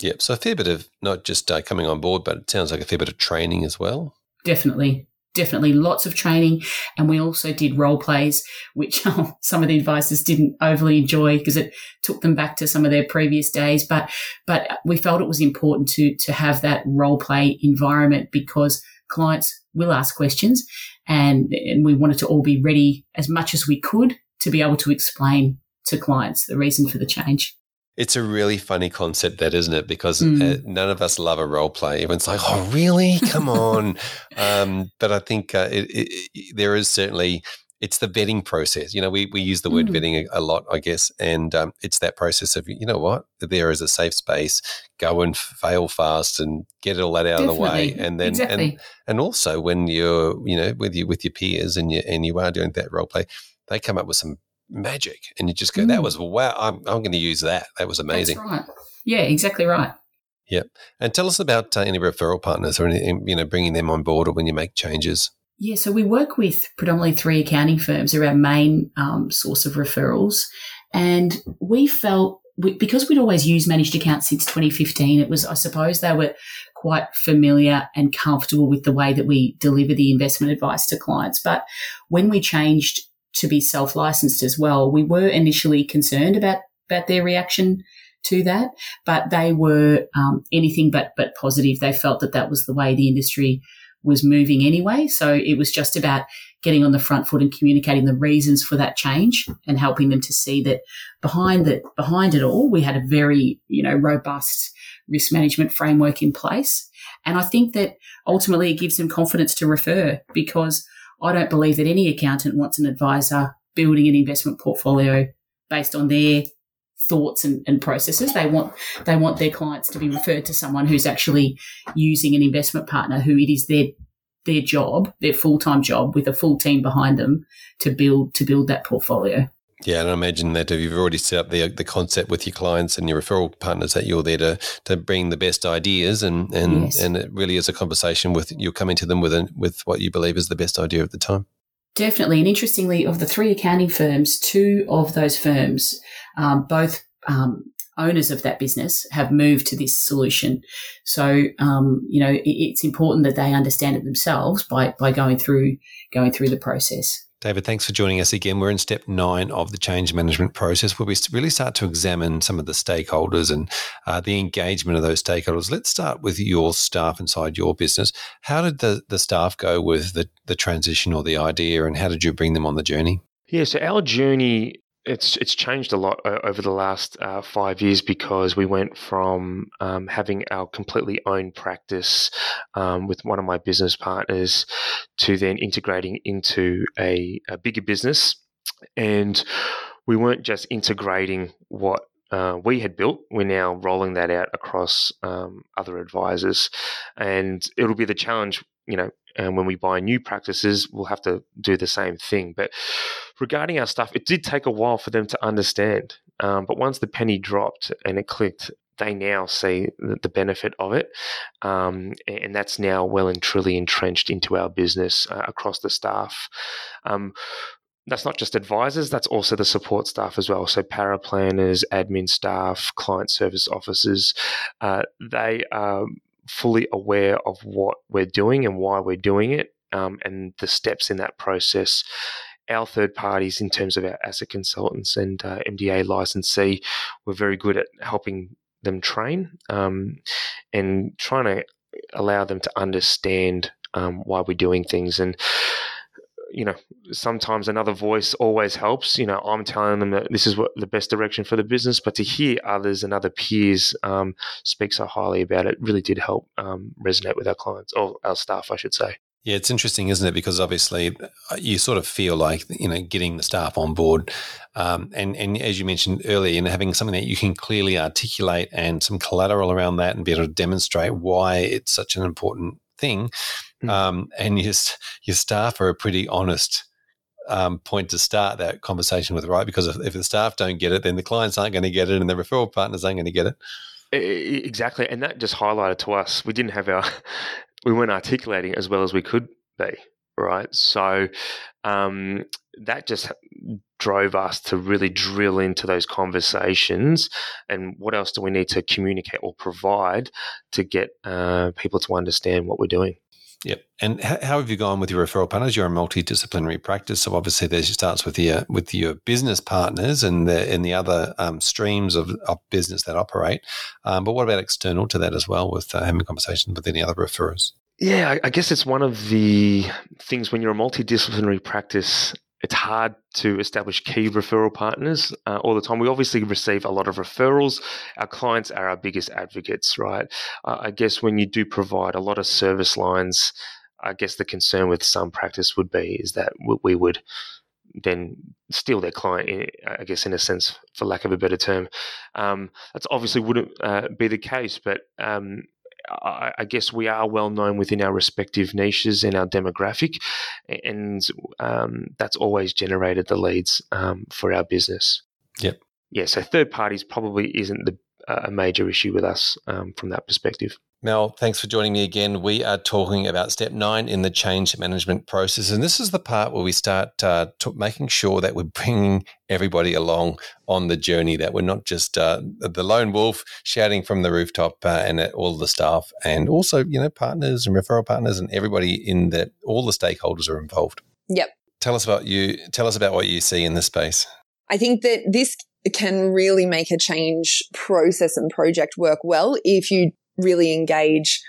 S2: Yep. So a fair bit of not just uh, coming on board, but it sounds like a fair bit of training as well.
S3: Definitely. Definitely lots of training. And we also did role plays, which oh, *laughs* some of the advisors didn't overly enjoy because it took them back to some of their previous days. But, but we felt it was important to, to have that role play environment because clients will ask questions and, and we wanted to all be ready as much as we could to be able to explain to clients the reason for the change.
S2: It's a really funny concept, that isn't it? Because mm. uh, none of us love a role play. Everyone's like, "Oh, really? Come *laughs* on!" um, but I think uh, it, it, there is certainly it's the vetting process. You know, we, we use the word mm. vetting a, a, lot, I guess, and um, it's that process of you know what there is a safe space, go and fail fast and get all that out Definitely. of the way, and then exactly. and and also when you're you know with you with your peers and you and you are doing that role play, they come up with some magic, and you just go, mm. that was wow, I'm I'm going to use that. That was amazing.
S3: That's right. Yeah, exactly right.
S2: Yep. And tell us about uh, any referral partners or any, you know bringing them on board or when you make changes.
S3: Yeah, so we work with predominantly three accounting firms. They're our main um, source of referrals. And we felt, we, because we'd always used managed accounts since 2015, it was, I suppose, they were quite familiar and comfortable with the way that we deliver the investment advice to clients. But when we changed to be self licensed as well, we were initially concerned about, about their reaction to that, but they were um, anything but, but positive. They felt that that was the way the industry was moving anyway. So it was just about getting on the front foot and communicating the reasons for that change and helping them to see that behind that behind it all, we had a very, you know, robust risk management framework in place. And I think that ultimately it gives them confidence to refer because I don't believe that any accountant wants an advisor building an investment portfolio based on their thoughts and, and, processes. They want they want their clients to be referred to someone who's actually using an investment partner who it is their their job, their full time job, with a full team behind them to build to build that portfolio.
S2: Yeah, and I imagine that if you've already set up the the concept with your clients and your referral partners, that you're there to to bring the best ideas, and and yes. and it really is a conversation with you're coming to them with a, with what you believe is the best idea at the time.
S3: Definitely. And interestingly, of the three accounting firms, two of those firms um, both um, owners of that business have moved to this solution. So, um, you know, it, it's important that they understand it themselves by, by going through, going through the process.
S2: David, thanks for joining us again. We're in step nine of the change management process where we really start to examine some of the stakeholders and uh, the engagement of those stakeholders. Let's start with your staff inside your business. How did the, the staff go with the, the transition or the idea, and how did you bring them on the journey?
S4: Yeah, so our journey it's it's changed a lot over the last uh, five years because we went from um, having our completely own practice um, with one of my business partners to then integrating into a, a bigger business, and we weren't just integrating what uh, we had built. We're now rolling that out across um, other advisors, and it'll be the challenge. You know, and when we buy new practices, we'll have to do the same thing. But regarding our stuff, it did take a while for them to understand. Um, but once the penny dropped and it clicked, they now see the benefit of it. Um, and that's now well and truly entrenched into our business uh, across the staff. Um, that's not just advisors, that's also the support staff as well. So, para planners, admin staff, client service officers, uh, they are fully aware of what we're doing and why we're doing it um, and the steps in that process. Our third parties, in terms of our asset consultants and uh, MDA licensee, we're very good at helping them train um, and trying to allow them to understand um, why we're doing things. And you know, sometimes another voice always helps. You know, I'm telling them that this is what the best direction for the business, but to hear others and other peers um, speak so highly about it really did help um, resonate with our clients or our staff, I should say.
S2: Yeah, it's interesting, isn't it? Because obviously, uh, you sort of feel like you know getting the staff on board, um, and and as you mentioned earlier, you know, having something that you can clearly articulate and some collateral around that, and be able to demonstrate why it's such an important thing Mm. Um, and your, your staff are a pretty honest um, point to start that conversation with, right? Because if, if, the staff don't get it, then the clients aren't going to get it and the referral partners aren't going to get it.
S4: Exactly. And that just highlighted to us, we didn't have our, *laughs* we weren't articulating as well as we could be, right? So um, that just drove us to really drill into those conversations and what else do we need to communicate or provide to get uh, people to understand what we're doing.
S2: Yep. And how, how, have you gone with your referral partners? You're a multidisciplinary practice, so obviously there's starts with your with your business partners and the and the other um, streams of, of business that operate. Um, but what about external to that as well, with uh, having conversations with any other referrers?
S4: Yeah, I, I guess it's one of the things when you're a multidisciplinary practice it's hard to establish key referral partners uh, all the time. We obviously receive a lot of referrals. Our clients are our biggest advocates, right? Uh, I guess when you do provide a lot of service lines, I guess the concern with some practice would be is that we would then steal their client, I guess, in a sense, for lack of a better term. Um, that's obviously wouldn't uh, be the case, but um, I, I, guess we are well known within our respective niches and our demographic, and um, that's always generated the leads um, for our business.
S2: Yep.
S4: Yeah. So third parties probably isn't the, a major issue with us um, from that perspective.
S2: Mel, thanks for joining me again. We are talking about step nine in the change management process. And this is the part where we start uh, making sure that we're bringing everybody along on the journey, that we're not just uh, the lone wolf shouting from the rooftop uh, and all the staff, and also, you know, partners and referral partners and everybody in that, all the stakeholders are involved.
S5: Yep.
S2: Tell us about you. Tell us about what you see in this space.
S5: I think that this can really make a change process and project work well if you really engage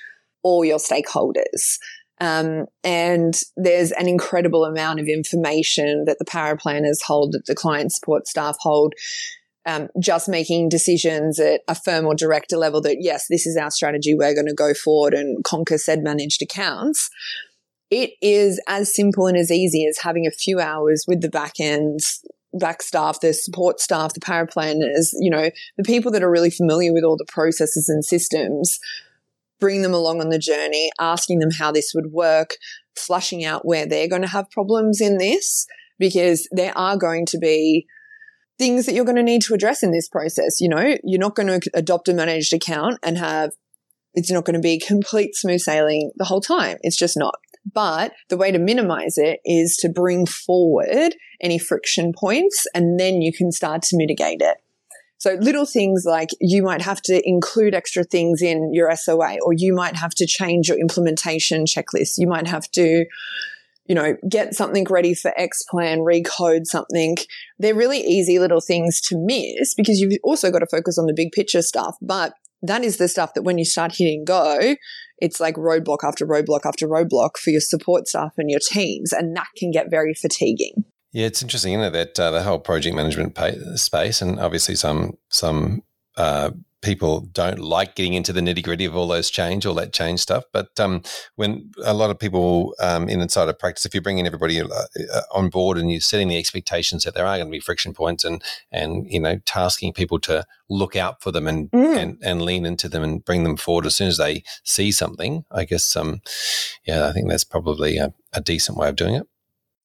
S5: all your stakeholders. Um, and there's an incredible amount of information that the paraplanners hold, that the client support staff hold, um, just making decisions at a firm or director level that, yes, this is our strategy, we're going to go forward and conquer said managed accounts. It is as simple and as easy as having a few hours with the back ends back staff, the support staff, the paraplanners, you know, the people that are really familiar with all the processes and systems, bring them along on the journey, asking them how this would work, flushing out where they're going to have problems in this, because there are going to be things that you're going to need to address in this process. You know, you're not going to adopt a managed account and have it's not going to be complete smooth sailing the whole time. It's just not. But the way to minimize it is to bring forward any friction points and then you can start to mitigate it. So little things like you might have to include extra things in your SOA, or you might have to change your implementation checklist. You might have to, you know, get something ready for Xplan, recode something. They're really easy little things to miss because you've also got to focus on the big picture stuff. But that is the stuff that when you start hitting go, it's like roadblock after roadblock after roadblock for your support staff and your teams. And that can get very fatiguing.
S2: Yeah, it's interesting, isn't it? That uh, the whole project management pay- space, and obviously some some uh, people don't like getting into the nitty gritty of all those change, all that change stuff. But um, when a lot of people um, in inside of practice, if you're bringing everybody uh, uh, on board and you're setting the expectations that there are going to be friction points, and and you know tasking people to look out for them and mm. and, and lean into them and bring them forward as soon as they see something, I guess um, yeah, I think that's probably a, a decent way of doing it.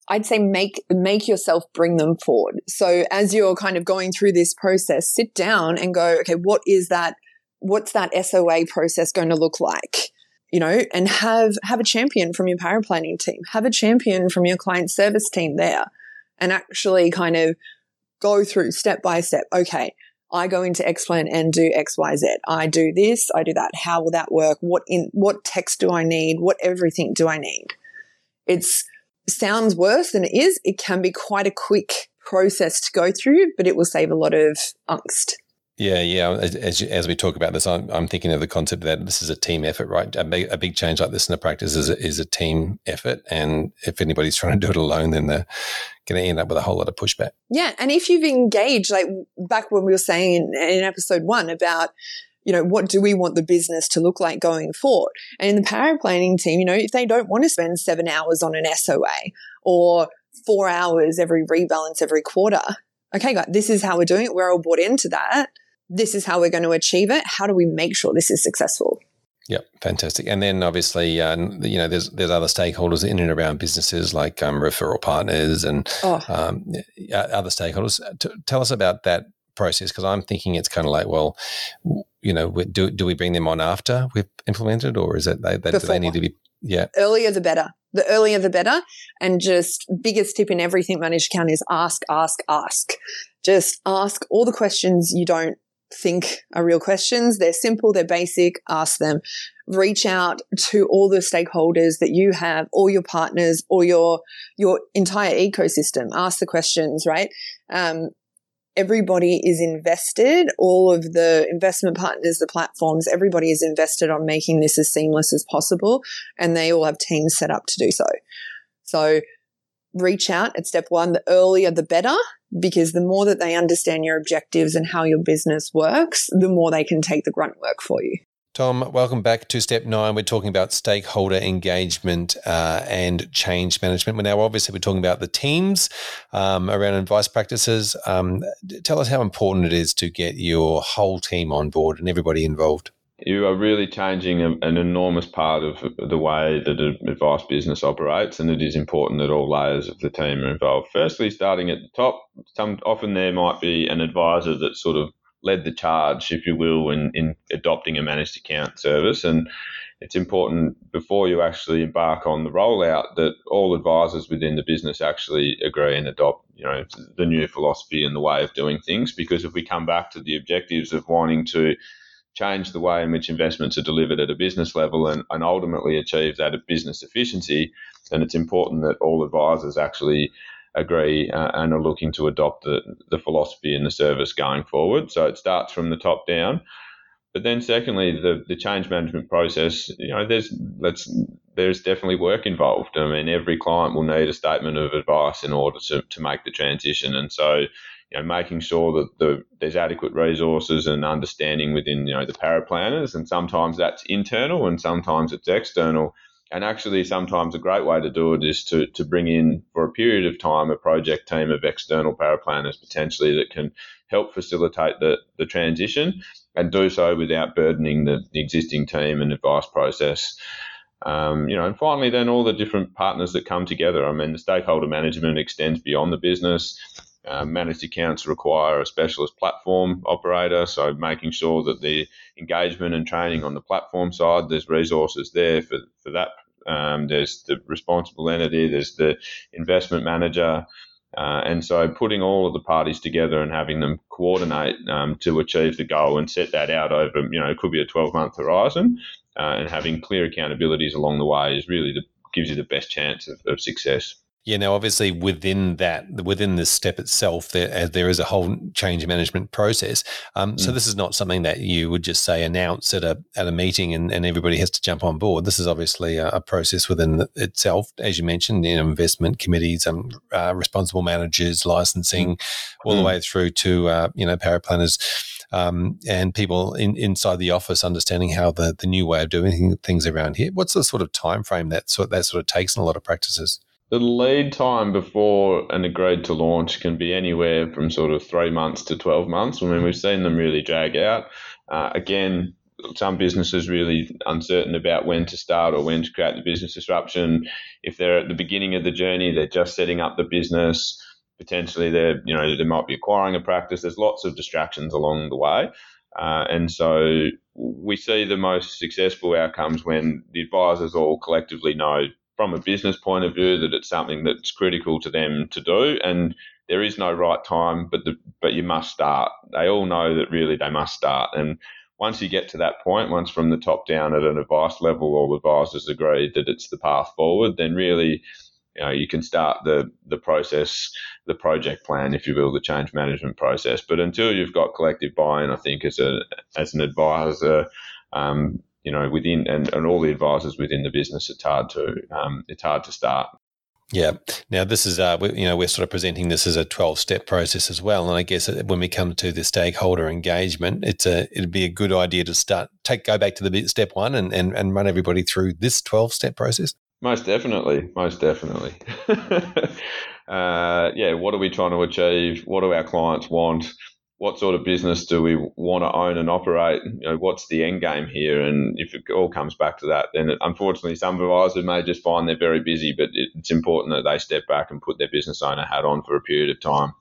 S5: I'd say make make yourself bring them forward. So as you're kind of going through this process, sit down and go, okay, what is that? What's that SOA process going to look like? You know, and have have a champion from your paraplanning team, have a champion from your client service team there, and actually kind of go through step by step. Okay, I go into Xplan and do X, Y, Z. I do this, I do that. How will that work? What in what text do I need? What everything do I need? It's sounds worse than it is, it can be quite a quick process to go through, but it will save a lot of angst.
S2: Yeah, yeah. As, as, we talk about this, I'm, I'm, thinking of the concept that this is a team effort, right? A big, a big change like this in the practice is a, is a team effort. And if anybody's *laughs* trying to do it alone, then they're going to end up with a whole lot of pushback.
S5: Yeah. And if you've engaged, like back when we were saying in, in episode one about you know, what do we want the business to look like going forward? And in the paraplanning team, you know, if they don't want to spend seven hours on an SOA or four hours every rebalance every quarter, okay, guys, this is how we're doing it. We're all bought into that. This is how we're going to achieve it. How do we make sure this is successful?
S2: Yep, fantastic. And then obviously, uh, you know, there's there's other stakeholders in and around businesses like um, referral partners and oh. um, other stakeholders. T- tell us about that process because I'm thinking it's kind of like, well, you know, do do we bring them on after we've implemented, or is it they, they, do they need to be yeah
S5: earlier the better. The earlier the better. And just biggest tip in everything managed account is ask, ask, ask. Just ask all the questions you don't think are real questions. They're simple, they're basic. Ask them. Reach out to all the stakeholders that you have, all your partners, or your your entire ecosystem. Ask the questions, right? Um, everybody is invested. All of the investment partners, the platforms, everybody is invested on making this as seamless as possible. And they all have teams set up to do so. So reach out at step one. The earlier, the better, because the more that they understand your objectives and how your business works, the more they can take the grunt work for you.
S2: Tom, welcome back to step nine. We're talking about stakeholder engagement uh, and change management. We're now obviously we're talking about the teams um, around advice practices. Um, tell us how important it is to get your whole team on board and everybody involved.
S6: You are really changing a, an enormous part of the way that an advice business operates, and it is important that all layers of the team are involved. Firstly, starting at the top, some often there might be an advisor that sort of led the charge, if you will, in, in adopting a managed account service. And it's important before you actually embark on the rollout that all advisors within the business actually agree and adopt, you know, the new philosophy and the way of doing things. Because if we come back to the objectives of wanting to change the way in which investments are delivered at a business level and, and ultimately achieve that of business efficiency, then it's important that all advisors actually agree uh, and are looking to adopt the, the philosophy and the service going forward. So it starts from the top down. But then, secondly, the, the change management process, you know, there's let's there's definitely work involved. I mean, every client will need a statement of advice in order to, to make the transition, and so you know, making sure that the, there's adequate resources and understanding within you know the paraplanners, and sometimes that's internal and sometimes it's external and actually, sometimes a great way to do it is to, to bring in for a period of time a project team of external paraplanners potentially that can help facilitate the, the transition and do so without burdening the, the existing team and advice process. Um, you know, and finally, then all the different partners that come together. I mean, the stakeholder management extends beyond the business. Uh, managed accounts require a specialist platform operator, so making sure that the engagement and training on the platform side, there's resources there for, for that um, there's the responsible entity, there's the investment manager, Uh, and so putting all of the parties together and having them coordinate um, to achieve the goal and set that out over, you know, it could be a 12 month horizon uh, and having clear accountabilities along the way is really the, gives you the best chance of, of success.
S2: Yeah, now obviously within that, within this step itself, there uh, there is a whole change management process. Um, mm. So this is not something that you would just say announce at a at a meeting and, and everybody has to jump on board. This is obviously a, a process within itself, as you mentioned, know, investment committees, um, uh, responsible managers, licensing, mm. all mm. the way through to uh, you know paraplanners. Um, and people in, inside the office understanding how the, the new way of doing things around here. What's the sort of time frame that sort that sort of takes in a lot of practices?
S6: The lead time before an agreed to launch can be anywhere from sort of three months to 12 months. I mean, we've seen them really drag out. Uh, again, some businesses really uncertain about when to start or when to create the business disruption. If they're at the beginning of the journey, they're just setting up the business. Potentially, they're you know they might be acquiring a practice. There's lots of distractions along the way, uh, and so we see the most successful outcomes when the advisors all collectively know from a business point of view that it's something that's critical to them to do and there is no right time but the, but you must start. They all know that really they must start and once you get to that point once from the top down at an advice level all advisors agree that it's the path forward then really you know you can start the the process the project plan if you will the change management process. But until you've got collective buy-in i think as a as an advisor um, you know, within and, and all the advisors within the business, it's hard to um, it's hard to start.
S2: Yeah. Now this is, uh, we, you know, we're sort of presenting this as a twelve-step process as well, and I guess when we come to the stakeholder engagement, it's a it'd be a good idea to start take go back to the step one and and, and run everybody through this twelve-step process.
S6: Most definitely, most definitely. *laughs* uh, yeah. What are we trying to achieve? What do our clients want? What sort of business do we want to own and operate? You know, what's the end game here? And if it all comes back to that, then unfortunately, some advisors may just find they're very busy, but it's important that they step back and put their business owner hat on for a period of time.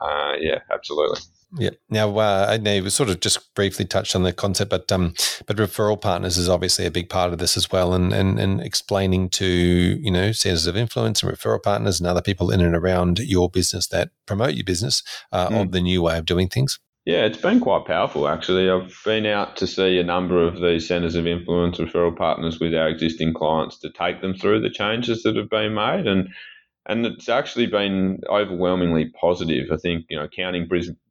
S6: Uh, yeah, absolutely.
S2: Yeah. Now, uh, I know we sort of just briefly touched on the concept, but um, but referral partners is obviously a big part of this as well, and and and explaining to you know centers of influence and referral partners and other people in and around your business that promote your business uh, mm. of the new way of doing things.
S6: Yeah, it's been quite powerful actually. I've been out to see a number of these centres of influence referral partners with our existing clients to take them through the changes that have been made, and and it's actually been overwhelmingly positive. I think you know, counting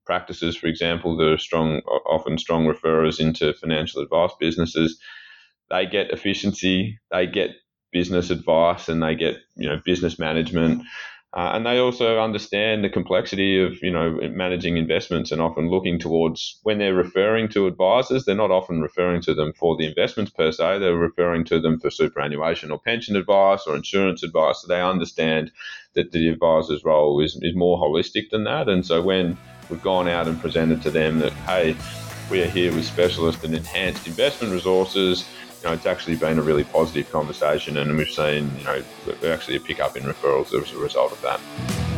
S6: practices, for example, that are strong, often strong referrers into financial advice businesses, they get efficiency, they get business advice, and they get you know business management. Uh, and they also understand the complexity of you know managing investments and often looking towards when they're referring to advisors they're not often referring to them for the investments per se. They're referring to them for superannuation or pension advice or insurance advice. So they understand that the advisor's role is, is more holistic than that. And so when we've gone out and presented to them that hey we are here with specialist and enhanced investment resources you know, it's actually been a really positive conversation, and we've seen, you know, actually a pickup in referrals as a result of that.